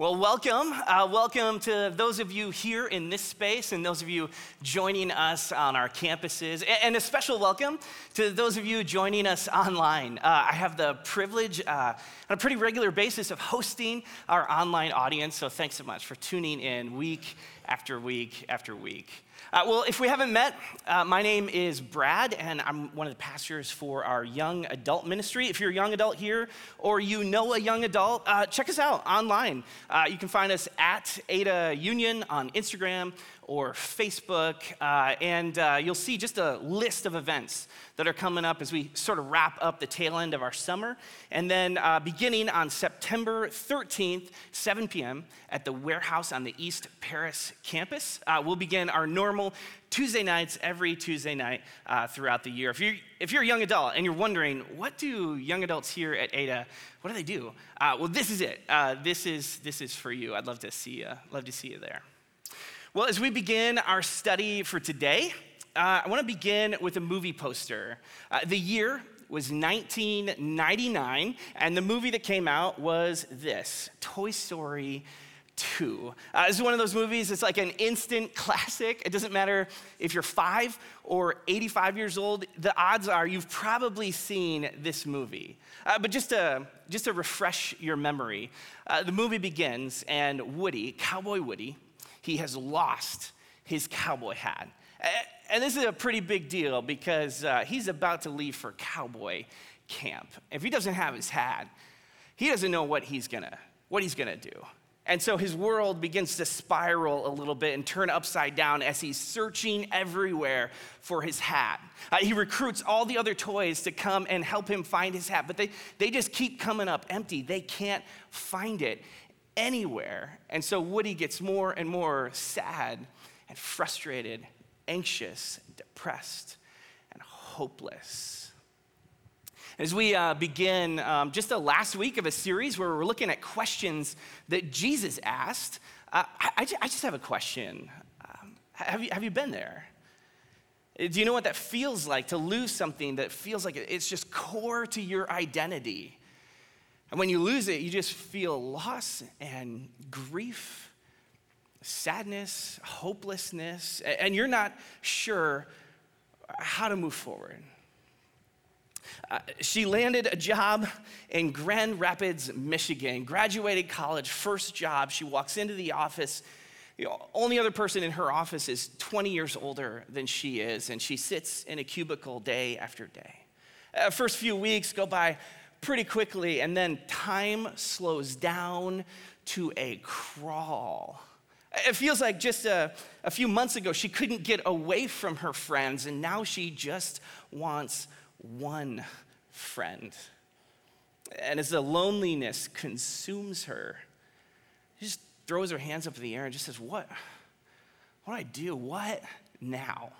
Well, welcome. Uh, welcome to those of you here in this space and those of you joining us on our campuses. And a special welcome to those of you joining us online. Uh, I have the privilege uh, on a pretty regular basis of hosting our online audience. So thanks so much for tuning in week after week after week. Uh, well, if we haven't met, uh, my name is Brad, and I'm one of the pastors for our young adult ministry. If you're a young adult here or you know a young adult, uh, check us out online. Uh, you can find us at Ada Union on Instagram or Facebook, uh, and uh, you'll see just a list of events that are coming up as we sort of wrap up the tail end of our summer. And then uh, beginning on September 13th, 7 p.m., at the warehouse on the East Paris campus, uh, we'll begin our normal Tuesday nights every Tuesday night uh, throughout the year. If you're, if you're a young adult and you're wondering, what do young adults here at Ada, what do they do? Uh, well, this is it. this, is, this is for you. I'd love to see you, love to see you there. Well, as we begin our study for today, uh, I want to begin with a movie poster. Uh, the year was 1999, and the movie that came out was this Toy Story 2. Uh, this is one of those movies, it's like an instant classic. It doesn't matter if you're five or 85 years old, the odds are you've probably seen this movie. Uh, but just to, just to refresh your memory, uh, the movie begins, and Woody, Cowboy Woody, he has lost his cowboy hat. And this is a pretty big deal because uh, he's about to leave for cowboy camp. If he doesn't have his hat, he doesn't know what he's gonna, what he's gonna do. And so his world begins to spiral a little bit and turn upside down as he's searching everywhere for his hat. Uh, he recruits all the other toys to come and help him find his hat, but they, they just keep coming up empty. They can't find it anywhere. And so Woody gets more and more sad and frustrated, anxious, depressed, and hopeless. As we uh, begin um, just the last week of a series where we're looking at questions that Jesus asked, uh, I, I, just have a question. Um, have, you, have you been there? Do you know what that feels like to lose something that feels like it's just core to your identity? And when you lose it, you just feel loss and grief, sadness, hopelessness, and you're not sure how to move forward. Uh, she landed a job in Grand Rapids, Michigan, graduated college, first job. She walks into the office. The only other person in her office is 20 years older than she is, and she sits in a cubicle day after day. Uh, first few weeks go by pretty quickly, and then time slows down to a crawl. It feels like just a, a few months ago, she couldn't get away from her friends, and now she just wants one friend. And as the loneliness consumes her, she just throws her hands up in the air and just says, What? What do I do? What now?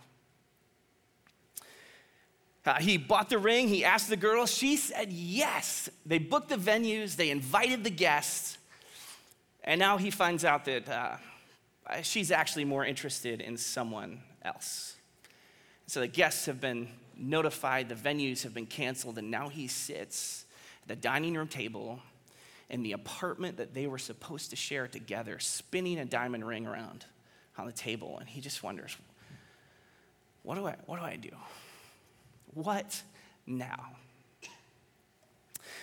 Uh, he bought the ring, he asked the girl, she said yes. They booked the venues, they invited the guests, and now he finds out that uh, she's actually more interested in someone else. So the guests have been notified, the venues have been canceled, and now he sits at the dining room table in the apartment that they were supposed to share together, spinning a diamond ring around on the table, and he just wonders, what do I, what do I do? What now?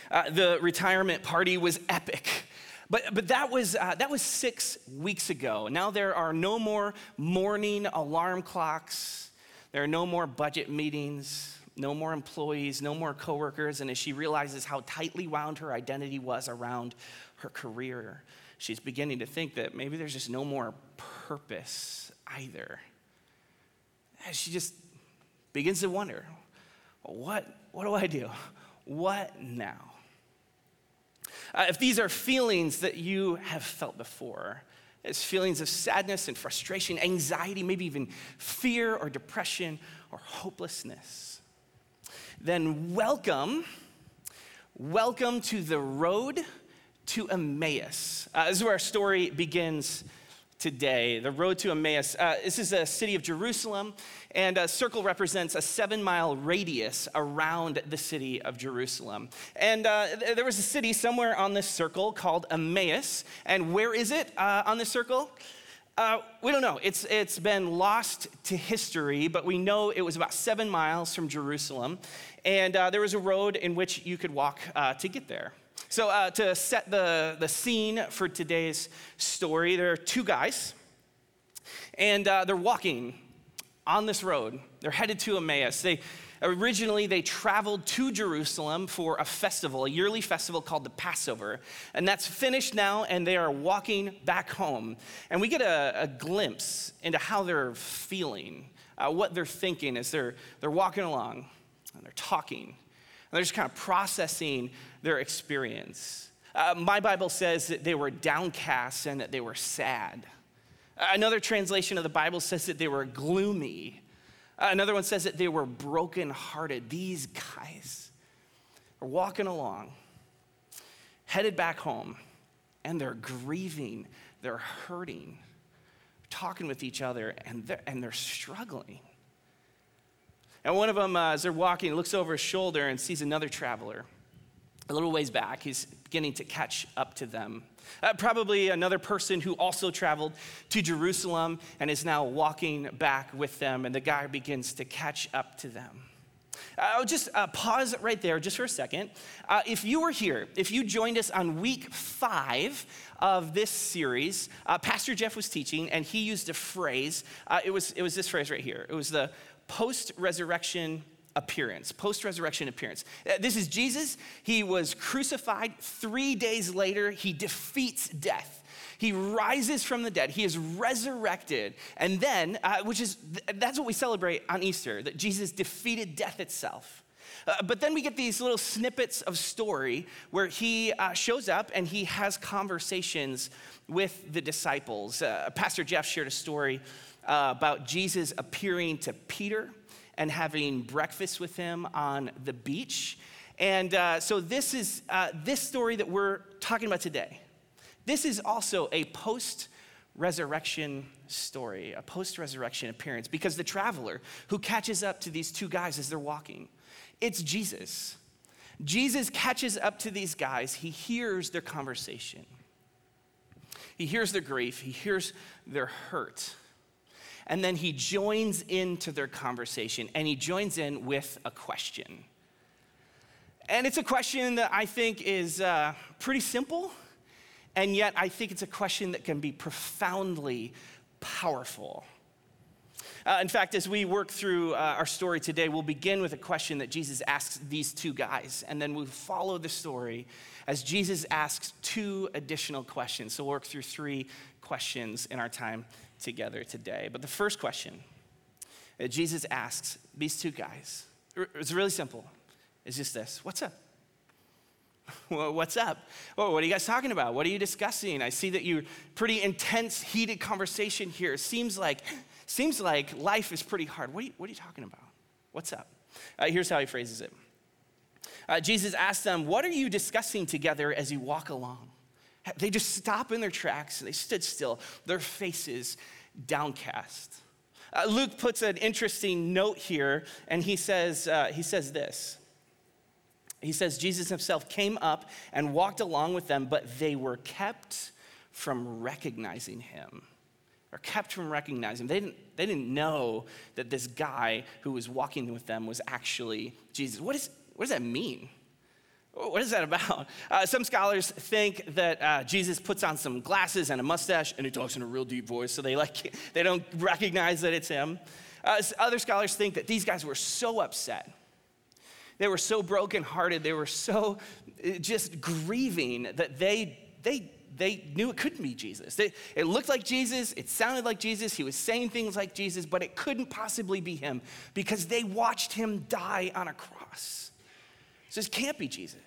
Uh, the retirement party was epic. But, but that, was, uh, that was six weeks ago. Now there are no more morning alarm clocks. There are no more budget meetings, no more employees, no more coworkers. And as she realizes how tightly wound her identity was around her career, she's beginning to think that maybe there's just no more purpose either. As she just begins to wonder what, what do I do? What now? Uh, if these are feelings that you have felt before, as feelings of sadness and frustration, anxiety, maybe even fear or depression or hopelessness, then welcome, welcome to the road to Emmaus. Uh, this is where our story begins today, the road to Emmaus. Uh, this is a city of Jerusalem, and a circle represents a seven mile radius around the city of Jerusalem. And uh, there was a city somewhere on this circle called Emmaus. And where is it uh, on this circle? Uh, we don't know. It's, it's been lost to history, but we know it was about seven miles from Jerusalem. And uh, there was a road in which you could walk uh, to get there. So, uh, to set the, the scene for today's story, there are two guys, and uh, they're walking on this road. They're headed to Emmaus. They, originally, they traveled to Jerusalem for a festival, a yearly festival called the Passover. And that's finished now, and they are walking back home. And we get a, a glimpse into how they're feeling, uh, what they're thinking as they're, they're walking along and they're talking they're just kind of processing their experience. Uh, my Bible says that they were downcast and that they were sad. Uh, another translation of the Bible says that they were gloomy. Uh, another one says that they were brokenhearted. These guys are walking along, headed back home, and they're grieving, they're hurting, talking with each other, and they're, and they're struggling. And one of them, uh, as they're walking, looks over his shoulder and sees another traveler. A little ways back, he's beginning to catch up to them. Uh, probably another person who also traveled to Jerusalem and is now walking back with them, and the guy begins to catch up to them. Uh, I'll just uh, pause right there just for a second. Uh, if you were here, if you joined us on week five of this series, uh, Pastor Jeff was teaching and he used a phrase. Uh, it, was, it was this phrase right here. It was the post resurrection appearance, post resurrection appearance. Uh, this is Jesus. He was crucified. Three days later, he defeats death. He rises from the dead. He is resurrected. And then, uh, which is, that's what we celebrate on Easter, that Jesus defeated death itself. Uh, but then we get these little snippets of story where he uh, shows up and he has conversations with the disciples. Uh, Pastor Jeff shared a story uh, about Jesus appearing to Peter and having breakfast with him on the beach. And uh, so, this is uh, this story that we're talking about today. This is also a post resurrection story, a post resurrection appearance, because the traveler who catches up to these two guys as they're walking, it's Jesus. Jesus catches up to these guys, he hears their conversation, he hears their grief, he hears their hurt and then he joins into their conversation and he joins in with a question. And it's a question that I think is uh, pretty simple, and yet I think it's a question that can be profoundly powerful. Uh, in fact, as we work through uh, our story today, we'll begin with a question that Jesus asks these two guys, and then we'll follow the story as Jesus asks two additional questions. So we'll work through three questions in our time together today. But the first question that Jesus asks these two guys, it's really simple. It's just this What's up? well, what's up? Oh, what are you guys talking about? What are you discussing? I see that you're pretty intense, heated conversation here. Seems like, seems like life is pretty hard. What are you, what are you talking about? What's up? Uh, here's how he phrases it. Uh, Jesus asked them, What are you discussing together as you walk along? They just stop in their tracks. And they stood still, their faces downcast. Uh, Luke puts an interesting note here, and he says, uh, he says this. He says, Jesus himself came up and walked along with them, but they were kept from recognizing him. Or kept from recognizing him. They didn't, they didn't know that this guy who was walking with them was actually Jesus. What, is, what does that mean? What is that about? Uh, some scholars think that uh, Jesus puts on some glasses and a mustache and he talks in a real deep voice, so they, like, they don't recognize that it's him. Uh, other scholars think that these guys were so upset. They were so brokenhearted. They were so uh, just grieving that they, they, they knew it couldn't be Jesus. They, it looked like Jesus, it sounded like Jesus, he was saying things like Jesus, but it couldn't possibly be him because they watched him die on a cross. So this can't be Jesus.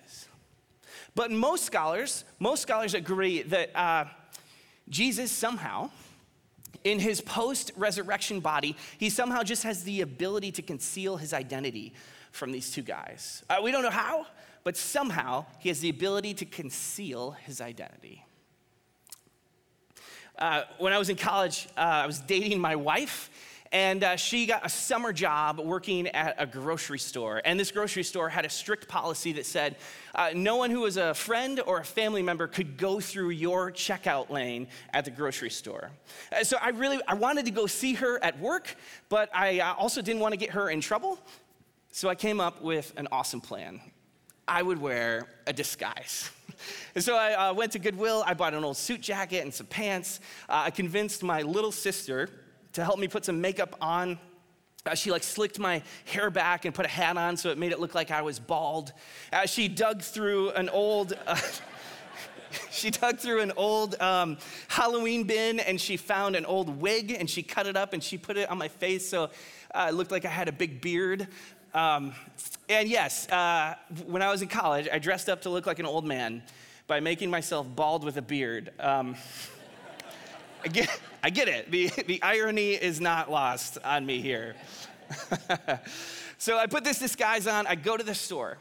But most scholars, most scholars agree that uh, Jesus somehow, in his post resurrection body, he somehow just has the ability to conceal his identity from these two guys. Uh, we don't know how, but somehow he has the ability to conceal his identity. Uh, when I was in college, uh, I was dating my wife, and uh, she got a summer job working at a grocery store. And this grocery store had a strict policy that said uh, no one who was a friend or a family member could go through your checkout lane at the grocery store. Uh, so I really I wanted to go see her at work, but I uh, also didn't want to get her in trouble. So I came up with an awesome plan. I would wear a disguise. and so I uh, went to Goodwill. I bought an old suit jacket and some pants. Uh, I convinced my little sister to help me put some makeup on. Uh, she like slicked my hair back and put a hat on so it made it look like I was bald. Uh, she dug through an old. Uh, she dug through an old um, Halloween bin and she found an old wig and she cut it up and she put it on my face so uh, it looked like I had a big beard. Um, and yes, uh, when I was in college, I dressed up to look like an old man by making myself bald with a beard. Um, I get, I get it. The, the irony is not lost on me here. so I put this disguise on. I go to the store.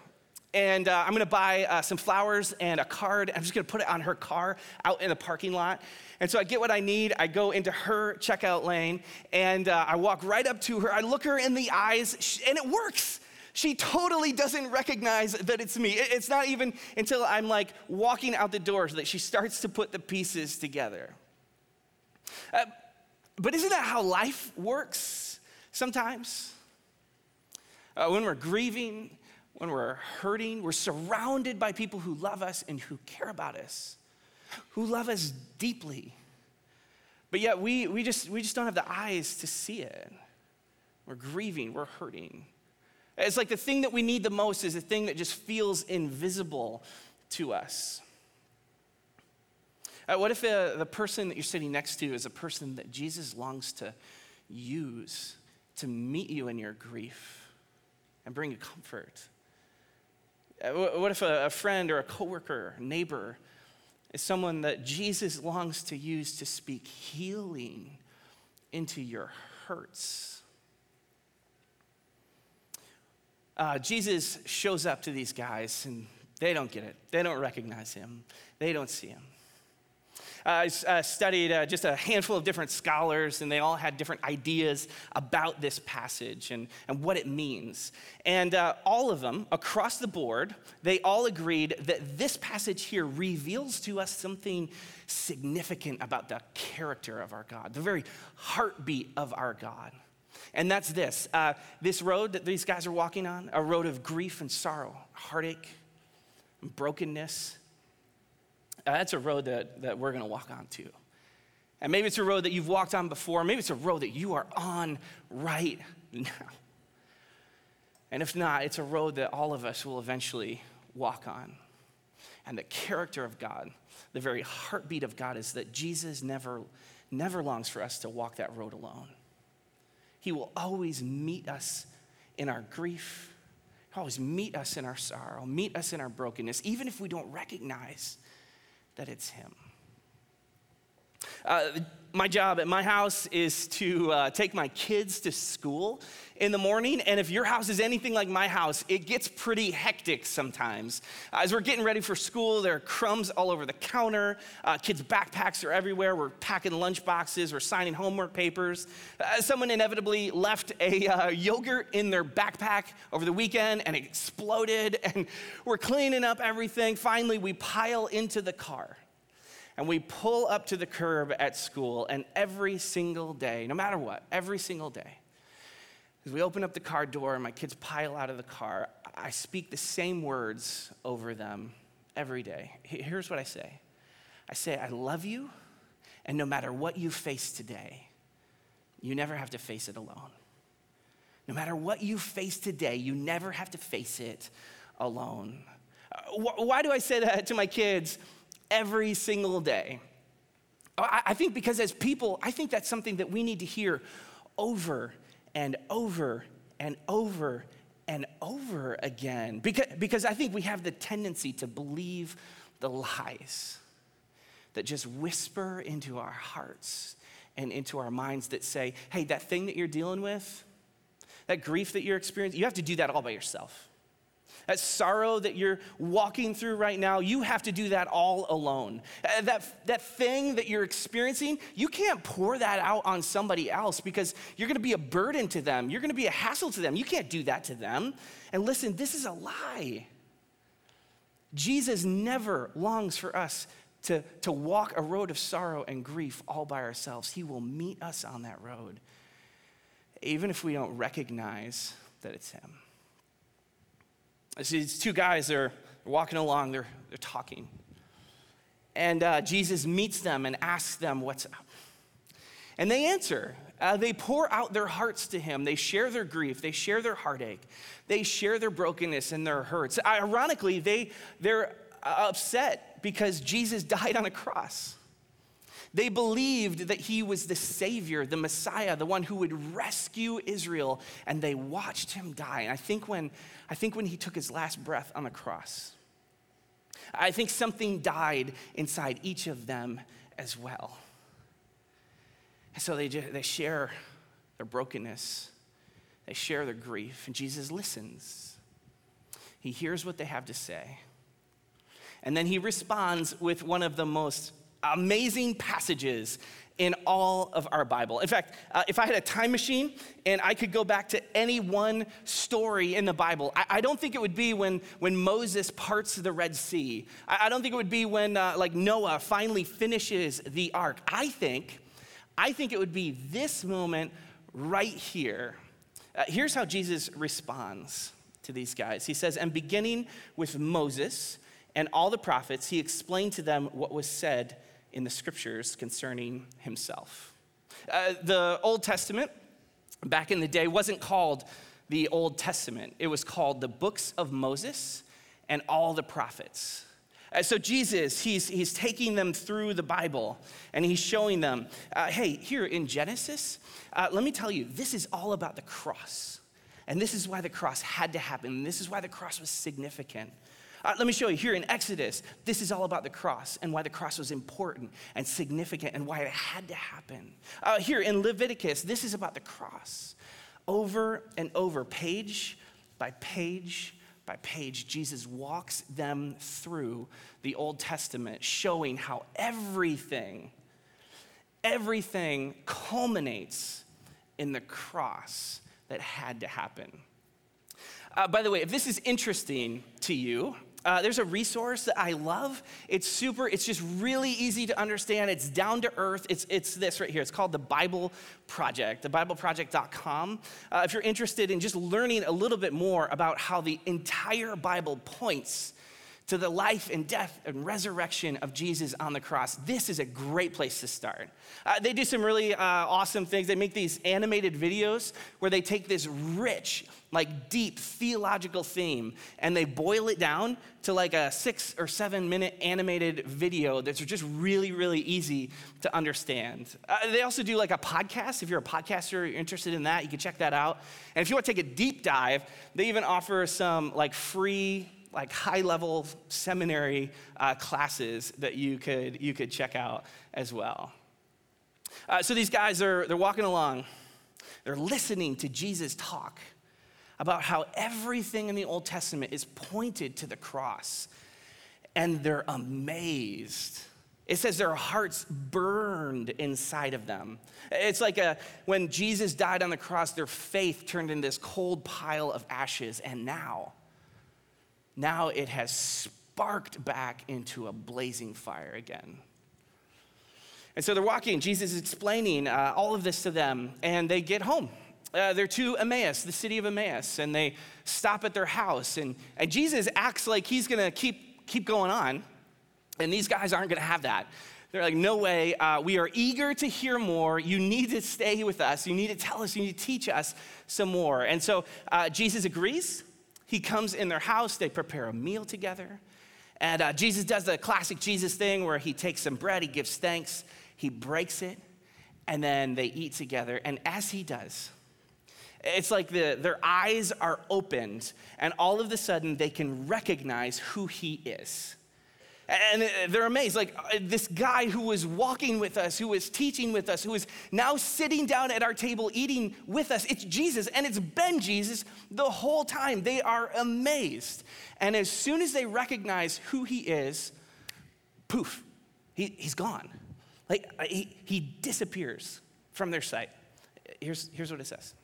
And uh, I'm gonna buy uh, some flowers and a card. I'm just gonna put it on her car out in the parking lot. And so I get what I need. I go into her checkout lane and uh, I walk right up to her. I look her in the eyes and it works. She totally doesn't recognize that it's me. It's not even until I'm like walking out the door that she starts to put the pieces together. Uh, but isn't that how life works sometimes? Uh, when we're grieving, when we're hurting, we're surrounded by people who love us and who care about us, who love us deeply. But yet we, we, just, we just don't have the eyes to see it. We're grieving, we're hurting. It's like the thing that we need the most is the thing that just feels invisible to us. Uh, what if uh, the person that you're sitting next to is a person that Jesus longs to use to meet you in your grief and bring you comfort? Uh, what if a, a friend or a coworker, neighbor, is someone that Jesus longs to use to speak healing into your hurts? Uh, Jesus shows up to these guys and they don't get it. They don't recognize him. They don't see him. I uh, studied uh, just a handful of different scholars, and they all had different ideas about this passage and, and what it means. And uh, all of them, across the board, they all agreed that this passage here reveals to us something significant about the character of our God, the very heartbeat of our God. And that's this uh, this road that these guys are walking on, a road of grief and sorrow, heartache, and brokenness Uh, that's a road that, that we're going to walk on too. And maybe it's a road that you've walked on before. Maybe it's a road that you are on right now. And if not, it's a road that all of us will eventually walk on. And the character of God, the very heartbeat of God, is that Jesus never, never longs for us to walk that road alone. He will always meet us in our grief, always meet us in our sorrow, meet us in our brokenness, even if we don't recognize that it's Him. Uh, my job at my house is to uh, take my kids to school in the morning. And if your house is anything like my house, it gets pretty hectic sometimes. As we're getting ready for school, there are crumbs all over the counter. Uh, kids' backpacks are everywhere. We're packing lunch boxes. We're signing homework papers. Uh, someone inevitably left a uh, yogurt in their backpack over the weekend and it exploded. And we're cleaning up everything. Finally, we pile into the car and we pull up to the curb at school, and every single day, no matter what, every single day, as we open up the car door and my kids pile out of the car, I speak the same words over them every day. Here's what I say I say, I love you, and no matter what you face today, you never have to face it alone. No matter what you face today, you never have to face it alone. Uh, why do I say that to my kids? Every single day. I think because as people, I think that's something that we need to hear over and over and over and over again. Because, because I think we have the tendency to believe the lies that just whisper into our hearts and into our minds that say, hey, that thing that you're dealing with, that grief that you're experiencing, you have to do that all by yourself. That sorrow that you're walking through right now, you have to do that all alone. Uh, that, that thing that you're experiencing, you can't pour that out on somebody else because you're gonna be a burden to them. You're gonna be a hassle to them. You can't do that to them. And listen, this is a lie. Jesus never longs for us to, to walk a road of sorrow and grief all by ourselves. He will meet us on that road, even if we don't recognize that it's Him. I see these two guys, they're walking along, they're, they're talking. And uh, Jesus meets them and asks them what's up. And they answer. Uh, they pour out their hearts to him. They share their grief. They share their heartache. They share their brokenness and their hurts. Ironically, they, they're upset because Jesus died on a cross. They believed that he was the Savior, the Messiah, the one who would rescue Israel, and they watched him die. And I think when, I think when he took his last breath on the cross, I think something died inside each of them as well. And so they, they share their brokenness, they share their grief, and Jesus listens. He hears what they have to say. And then he responds with one of the most amazing passages in all of our Bible. In fact, uh, if I had a time machine and I could go back to any one story in the Bible, I, I don't think it would be when, when Moses parts the Red Sea. I, I don't think it would be when, uh, like, Noah finally finishes the ark. I think, I think it would be this moment right here. Uh, here's how Jesus responds to these guys. He says, and beginning with Moses and all the prophets, he explained to them what was said in the scriptures concerning himself. Uh, the Old Testament, back in the day, wasn't called the Old Testament, it was called the books of Moses and all the prophets. Uh, so, Jesus, he's, he's taking them through the Bible and he's showing them uh, hey, here in Genesis, uh, let me tell you, this is all about the cross. And this is why the cross had to happen. This is why the cross was significant. Uh, let me show you here in Exodus, this is all about the cross and why the cross was important and significant and why it had to happen. Uh, here in Leviticus, this is about the cross. Over and over, page by page by page, Jesus walks them through the Old Testament, showing how everything, everything culminates in the cross that had to happen. Uh, by the way, if this is interesting to you, uh, there's a resource that I love. It's super, it's just really easy to understand. It's down to earth. It's, it's this right here. It's called the Bible Project, thebibleproject.com. Uh, if you're interested in just learning a little bit more about how the entire Bible points to the life and death and resurrection of Jesus on the cross, this is a great place to start. Uh, they do some really uh, awesome things. They make these animated videos where they take this rich, like deep theological theme and they boil it down to like a six or seven minute animated video that's just really, really easy to understand. Uh, they also do like a podcast. If you're a podcaster, you're interested in that, you can check that out. And if you want to take a deep dive, they even offer some like free like high level seminary uh, classes that you could, you could check out as well. Uh, so these guys are they're walking along, they're listening to Jesus talk about how everything in the Old Testament is pointed to the cross, and they're amazed. It says their hearts burned inside of them. It's like a, when Jesus died on the cross, their faith turned into this cold pile of ashes, and now now it has sparked back into a blazing fire again. And so they're walking. Jesus is explaining uh, all of this to them, and they get home. Uh, they're to Emmaus, the city of Emmaus, and they stop at their house. And, and Jesus acts like he's going to keep, keep going on, and these guys aren't going to have that. They're like, no way. Uh, we are eager to hear more. You need to stay with us. You need to tell us. You need to teach us some more. And so uh, Jesus agrees. He comes in their house, they prepare a meal together. And uh, Jesus does the classic Jesus thing where he takes some bread, he gives thanks, he breaks it, and then they eat together. And as he does, it's like the, their eyes are opened, and all of a sudden they can recognize who he is. And they're amazed. Like uh, this guy who was walking with us, who was teaching with us, who is now sitting down at our table eating with us, it's Jesus. And it's been Jesus the whole time. They are amazed. And as soon as they recognize who he is, poof, he, he's gone. Like uh, he, he disappears from their sight. Here's, here's what it says.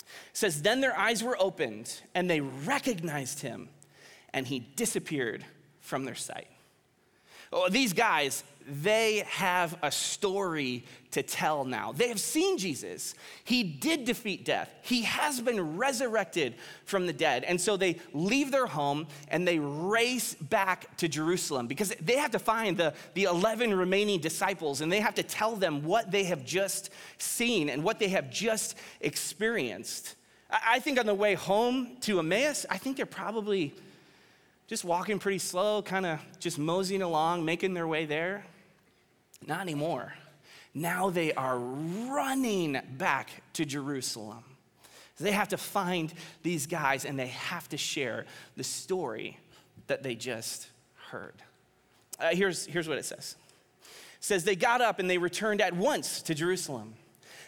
It says, Then their eyes were opened and they recognized him, and he disappeared from their sight. Oh, these guys, they have a story to tell now. They have seen Jesus. He did defeat death, he has been resurrected from the dead. And so they leave their home and they race back to Jerusalem because they have to find the, the 11 remaining disciples and they have to tell them what they have just seen and what they have just experienced. I think on the way home to Emmaus, I think they're probably just walking pretty slow, kind of just moseying along, making their way there. Not anymore. Now they are running back to Jerusalem. They have to find these guys and they have to share the story that they just heard. Uh, here's, here's what it says says, They got up and they returned at once to Jerusalem.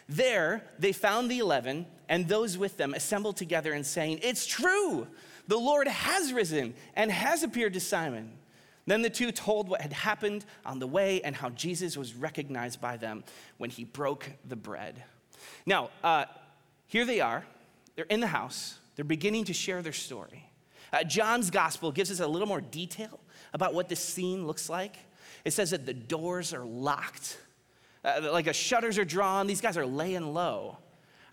There they found the eleven and those with them assembled together and saying, It's true the Lord has risen and has appeared to Simon. Then the two told what had happened on the way and how Jesus was recognized by them when he broke the bread. Now, uh, here they are. They're in the house. They're beginning to share their story. Uh, John's gospel gives us a little more detail about what this scene looks like. It says that the doors are locked, uh, like a shutters are drawn. These guys are laying low.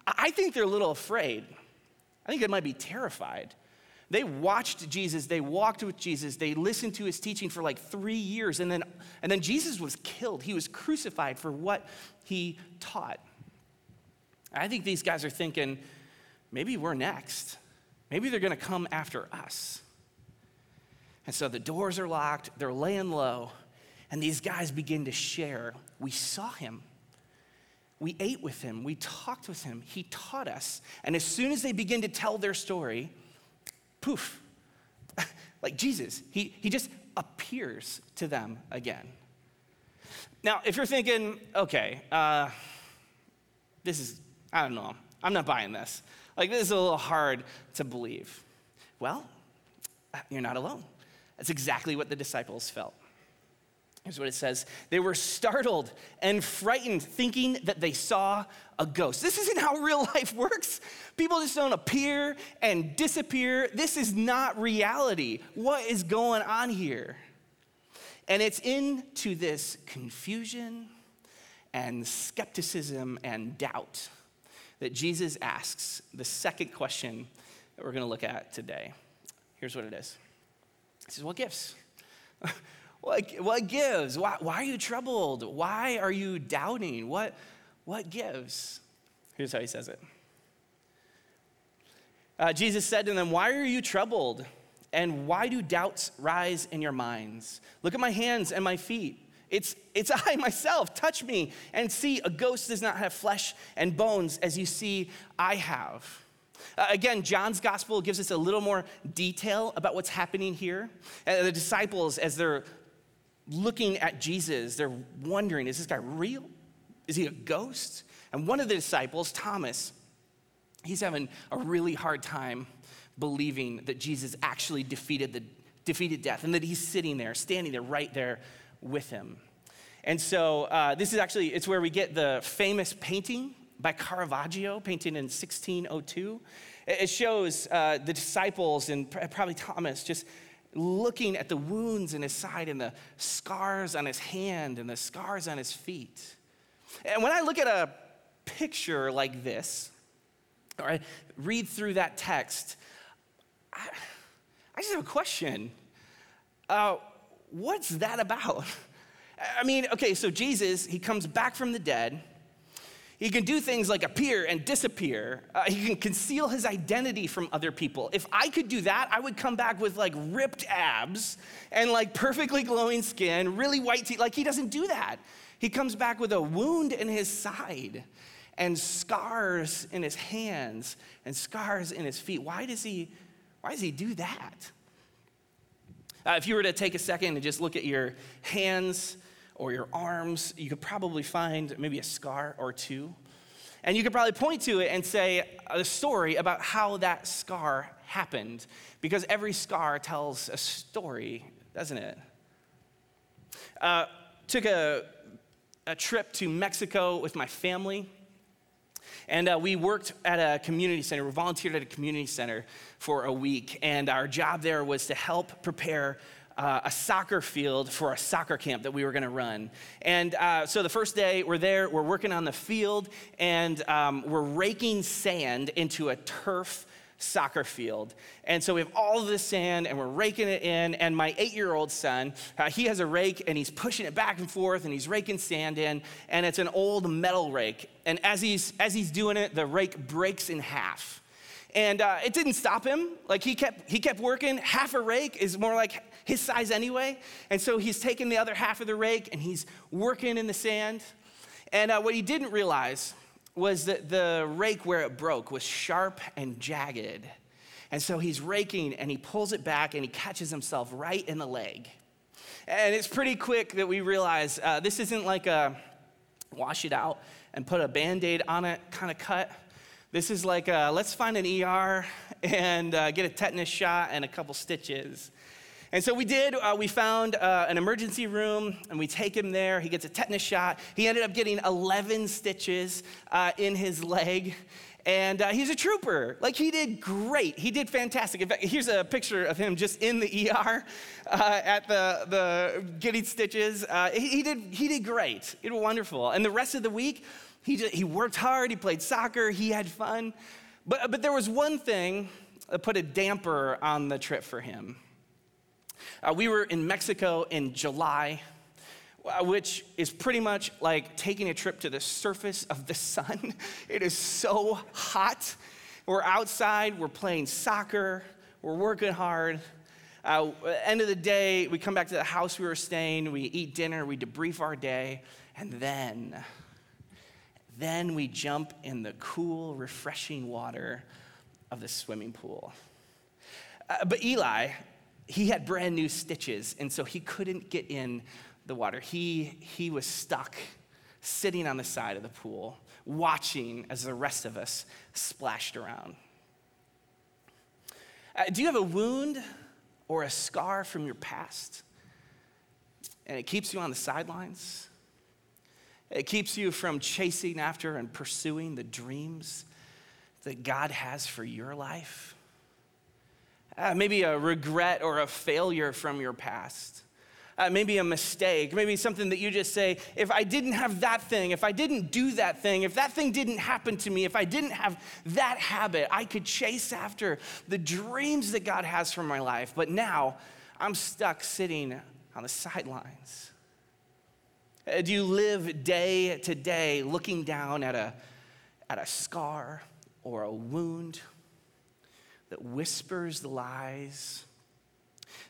I think they're a little afraid. I think they might be terrified. They watched Jesus, they walked with Jesus, they listened to his teaching for like three years, and then, and then Jesus was killed. He was crucified for what he taught. I think these guys are thinking, maybe we're next. Maybe they're going to come after us. And so the doors are locked, they're laying low, and these guys begin to share. We saw him. We ate with him. We talked with him. He taught us. And as soon as they begin to tell their story, poof, like Jesus, he, he just appears to them again. Now, if you're thinking, okay, uh, this is, I don't know, I'm not buying this. Like, this is a little hard to believe. Well, you're not alone. That's exactly what the disciples felt. Here's what it says They were startled and frightened, thinking that they saw a ghost. This isn't how real life works. People just don't appear and disappear. This is not reality. What is going on here? And it's into this confusion and skepticism and doubt that Jesus asks the second question that we're going to look at today. Here's what it is He says, What gifts? What, what gives? Why, why are you troubled? Why are you doubting? What, what gives? Here's how he says it uh, Jesus said to them, Why are you troubled? And why do doubts rise in your minds? Look at my hands and my feet. It's, it's I myself. Touch me and see. A ghost does not have flesh and bones as you see I have. Uh, again, John's gospel gives us a little more detail about what's happening here. Uh, the disciples, as they're looking at Jesus, they're wondering is this guy real? Is he a ghost? And one of the disciples, Thomas, he's having a really hard time believing that Jesus actually defeated, the, defeated death and that he's sitting there, standing there, right there with him. And so uh, this is actually, it's where we get the famous painting by Caravaggio, painted in 1602. It shows uh, the disciples and probably Thomas just looking at the wounds in his side and the scars on his hand and the scars on his feet. And when I look at a picture like this, or I read through that text, I, I just have a question. Uh, what's that about? I mean, okay, so Jesus, he comes back from the dead. He can do things like appear and disappear. Uh, he can conceal his identity from other people. If I could do that, I would come back with like ripped abs and like perfectly glowing skin, really white teeth. Like he doesn't do that. He comes back with a wound in his side and scars in his hands and scars in his feet. Why does he, why does he do that? Uh, if you were to take a second and just look at your hands or your arms, you could probably find maybe a scar or two. And you could probably point to it and say a story about how that scar happened, because every scar tells a story, doesn't it? Uh, took a, a trip to Mexico with my family. And uh, we worked at a community center. We volunteered at a community center for a week. And our job there was to help prepare uh, a soccer field for a soccer camp that we were going to run. And uh, so the first day we're there, we're working on the field, and um, we're raking sand into a turf soccer field. And so we have all of this sand and we're raking it in. And my eight year old son, uh, he has a rake and he's pushing it back and forth and he's raking sand in. And it's an old metal rake. And as he's, as he's doing it, the rake breaks in half. And uh, it didn't stop him. Like he kept, he kept working. Half a rake is more like his size anyway. And so he's taking the other half of the rake and he's working in the sand. And uh, what he didn't realize was that the rake where it broke was sharp and jagged. And so he's raking and he pulls it back and he catches himself right in the leg. And it's pretty quick that we realize uh, this isn't like a wash it out and put a band aid on it kind of cut. This is like a, let's find an ER and uh, get a tetanus shot and a couple stitches. And so we did, uh, we found uh, an emergency room and we take him there. He gets a tetanus shot. He ended up getting 11 stitches uh, in his leg. And uh, he's a trooper. Like, he did great. He did fantastic. In fact, here's a picture of him just in the ER at the, the getting stitches. Uh, he, he, did, he did great. It was wonderful. And the rest of the week, he, just, he worked hard. He played soccer. He had fun. But, but there was one thing that put a damper on the trip for him. Uh, we were in Mexico in July, uh, which is pretty much like taking a trip to the surface of the sun. It is so hot. We're outside, we're playing soccer, we're working hard. Uh, end of the day, we come back to the house we were staying, we eat dinner, we debrief our day, and then, then we jump in the cool, refreshing water of the swimming pool. Uh, but Eli, he had brand new stitches, and so he couldn't get in the water. He, he was stuck sitting on the side of the pool, watching as the rest of us splashed around. Uh, do you have a wound or a scar from your past? And it keeps you on the sidelines? It keeps you from chasing after and pursuing the dreams that God has for your life? Uh, maybe a regret or a failure from your past. Uh, maybe a mistake, maybe something that you just say, if I didn't have that thing, if I didn't do that thing, if that thing didn't happen to me, if I didn't have that habit, I could chase after the dreams that God has for my life. But now I'm stuck sitting on the sidelines. Uh, do you live day to day looking down at a, at a scar or a wound that whispers the lies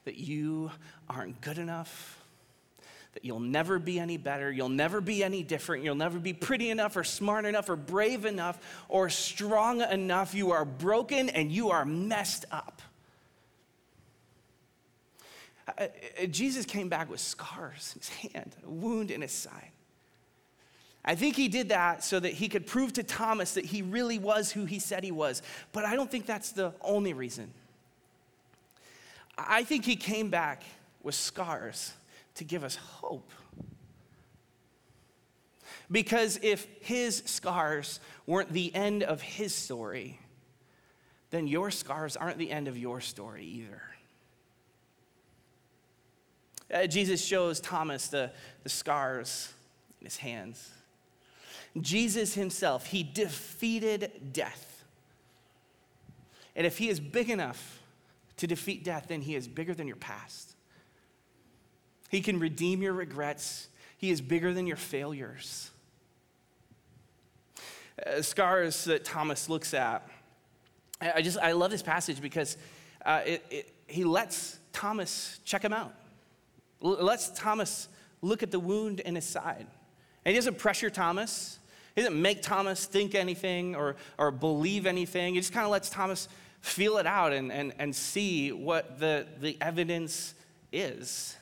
that you aren't good enough, that you'll never be any better, you'll never be any different, you'll never be pretty enough or smart enough or brave enough or strong enough. You are broken and you are messed up. Jesus came back with scars in his hand, a wound in his side. I think he did that so that he could prove to Thomas that he really was who he said he was. But I don't think that's the only reason. I think he came back with scars to give us hope. Because if his scars weren't the end of his story, then your scars aren't the end of your story either. Uh, Jesus shows Thomas the, the scars in his hands. Jesus himself, he defeated death. And if he is big enough to defeat death, then he is bigger than your past. He can redeem your regrets, he is bigger than your failures. Uh, scars that Thomas looks at. I just, I love this passage because uh, it, it, he lets Thomas check him out. L- lets Thomas look at the wound in his side. And he doesn't pressure Thomas. He doesn't make Thomas think anything or, or believe anything. He just kind of lets Thomas feel it out and, and, and see what the, the evidence is.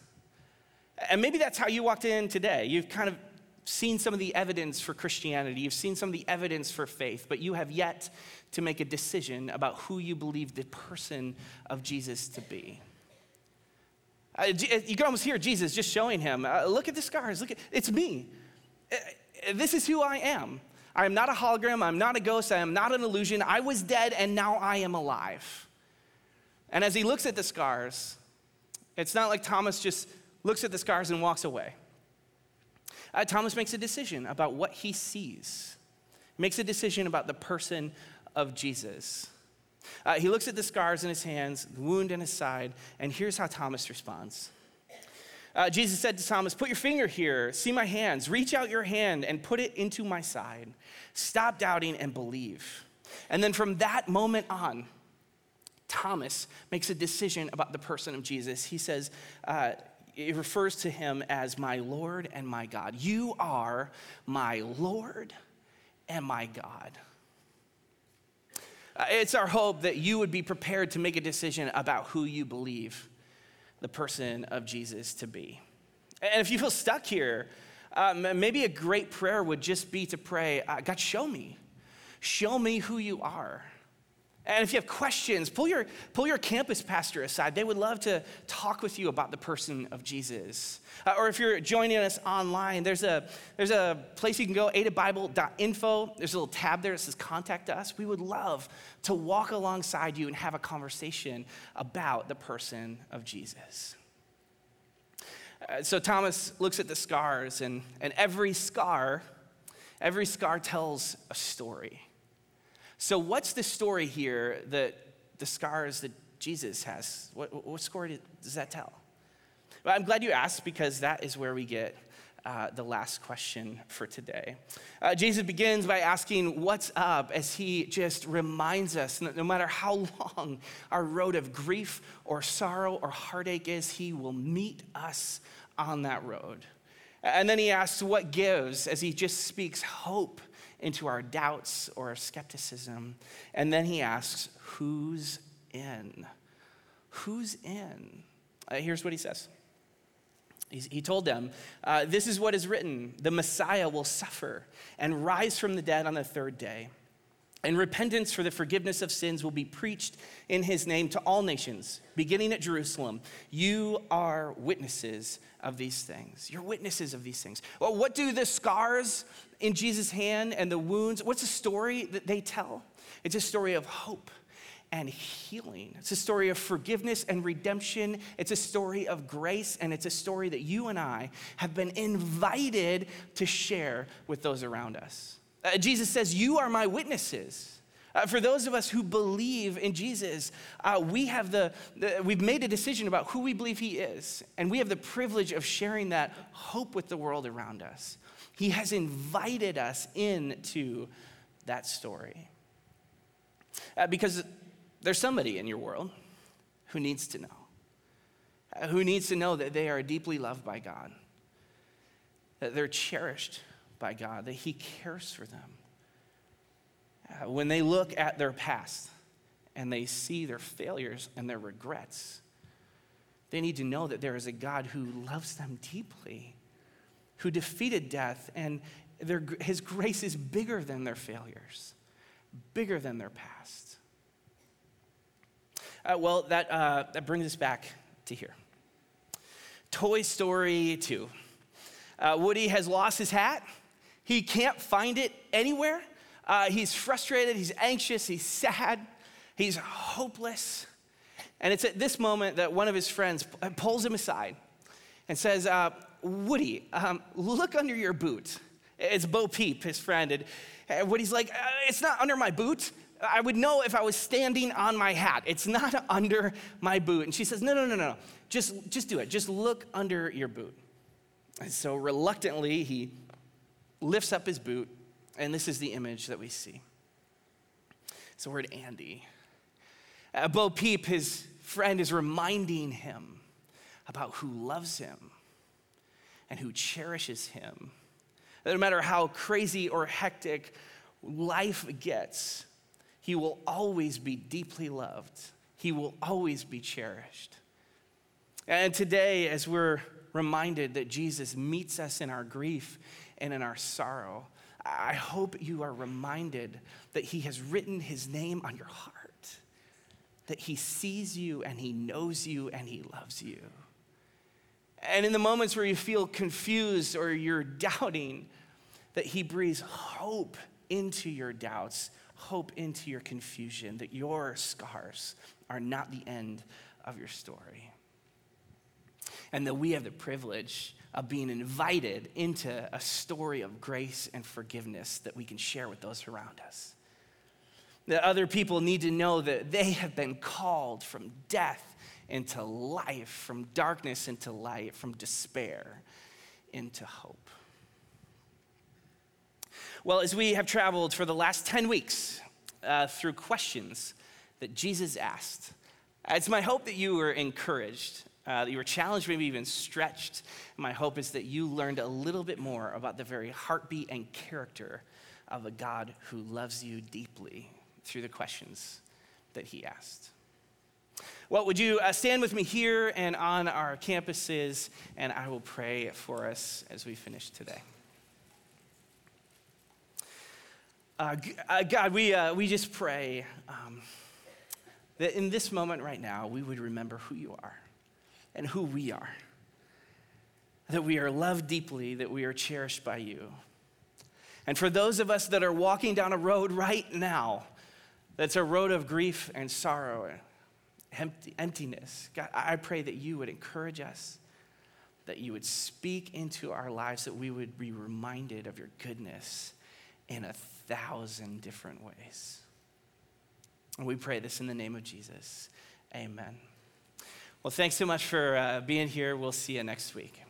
And maybe that's how you walked in today. You've kind of seen some of the evidence for Christianity, you've seen some of the evidence for faith, but you have yet to make a decision about who you believe the person of Jesus to be. Uh, you can almost hear Jesus just showing him, uh, look at the scars, look at, it's me. This is who I am. I am not a hologram, I'm not a ghost, I am not an illusion. I was dead and now I am alive. And as he looks at the scars, it's not like Thomas just looks at the scars and walks away. Uh, Thomas makes a decision about what he sees, makes a decision about the person of Jesus. Uh, he looks at the scars in his hands, the wound in his side, and here's how Thomas responds. Uh, Jesus said to Thomas, Put your finger here, see my hands, reach out your hand and put it into my side. Stop doubting and believe. And then from that moment on, Thomas makes a decision about the person of Jesus. He says, uh, it refers to him as my Lord and my God. You are my Lord and my God. Uh, it's our hope that you would be prepared to make a decision about who you believe the person of Jesus to be. And if you feel stuck here, um, maybe a great prayer would just be to pray, uh, God, show me. Show me who you are. And if you have questions, pull your, pull your campus pastor aside. They would love to talk with you about the person of Jesus. Uh, or if you're joining us online, there's a, there's a place you can go, adabible.info. There's a little tab there that says contact us. We would love to walk alongside you and have a conversation about the person of Jesus. Uh, so Thomas looks at the scars, and, and every scar, every scar tells a story. So, what's the story here that the scars that Jesus has? What, what story does that tell? Well, I'm glad you asked because that is where we get uh, the last question for today. Uh, Jesus begins by asking, What's up? as he just reminds us that no matter how long our road of grief or sorrow or heartache is, he will meet us on that road. And then he asks, What gives? as he just speaks hope into our doubts or our skepticism. And then he asks, Who's in? Who's in? Uh, here's what he says. He's, he told them, uh, This is what is written the Messiah will suffer and rise from the dead on the third day. And repentance for the forgiveness of sins will be preached in his name to all nations, beginning at Jerusalem. You are witnesses of these things. You're witnesses of these things. Well, what do the scars in Jesus' hand and the wounds, what's the story that they tell? It's a story of hope and healing. It's a story of forgiveness and redemption. It's a story of grace, and it's a story that you and I have been invited to share with those around us. Uh, Jesus says, You are my witnesses. Uh, for those of us who believe in Jesus, uh, we have the, the, we've made a decision about who we believe he is, and we have the privilege of sharing that hope with the world around us. He has invited us into that story. Uh, because there's somebody in your world who needs to know, uh, who needs to know that they are deeply loved by God, that they're cherished by God, that He cares for them. Uh, when they look at their past and they see their failures and their regrets, they need to know that there is a God who loves them deeply, who defeated death, and their, His grace is bigger than their failures, bigger than their past. Uh, well, that, uh, that brings us back to here. Toy Story 2. Uh, Woody has lost his hat he can't find it anywhere. Uh, he's frustrated, he's anxious, he's sad, he's hopeless. And it's at this moment that one of his friends pulls him aside and says, uh, Woody, um, look under your boot. It's Bo Peep, his friend. And Woody's like, uh, It's not under my boot. I would know if I was standing on my hat. It's not under my boot. And she says, No, no, no, no. Just, just do it. Just look under your boot. And so reluctantly, he lifts up his boot, and this is the image that we see. It's the word Andy. Uh, Bo Peep, his friend, is reminding him about who loves him and who cherishes him. That no matter how crazy or hectic life gets, he will always be deeply loved. He will always be cherished. And today, as we're reminded that Jesus meets us in our grief and in our sorrow, I hope you are reminded that He has written His name on your heart, that He sees you and He knows you and He loves you. And in the moments where you feel confused or you're doubting, that He breathes hope into your doubts, hope into your confusion, that your scars are not the end of your story. And that we have the privilege of being invited into a story of grace and forgiveness that we can share with those around us. That other people need to know that they have been called from death into life, from darkness into light, from despair into hope. Well, as we have traveled for the last 10 weeks uh, through questions that Jesus asked, it's my hope that you were encouraged uh, that you were challenged, maybe even stretched. My hope is that you learned a little bit more about the very heartbeat and character of a God who loves you deeply through the questions that he asked. Well, would you uh, stand with me here and on our campuses, and I will pray for us as we finish today. Uh, uh God, we, uh, we just pray um, that in this moment right now, we would remember who you are and who we are. That we are loved deeply, that we are cherished by you. And for those of us that are walking down a road right now, that's a road of grief and sorrow, empty, emptiness, God, I pray that you would encourage us, that you would speak into our lives, that we would be reminded of your goodness in a thousand different ways. And we pray this in the name of Jesus. Amen. Well, thanks so much for uh, being here. We'll see you next week.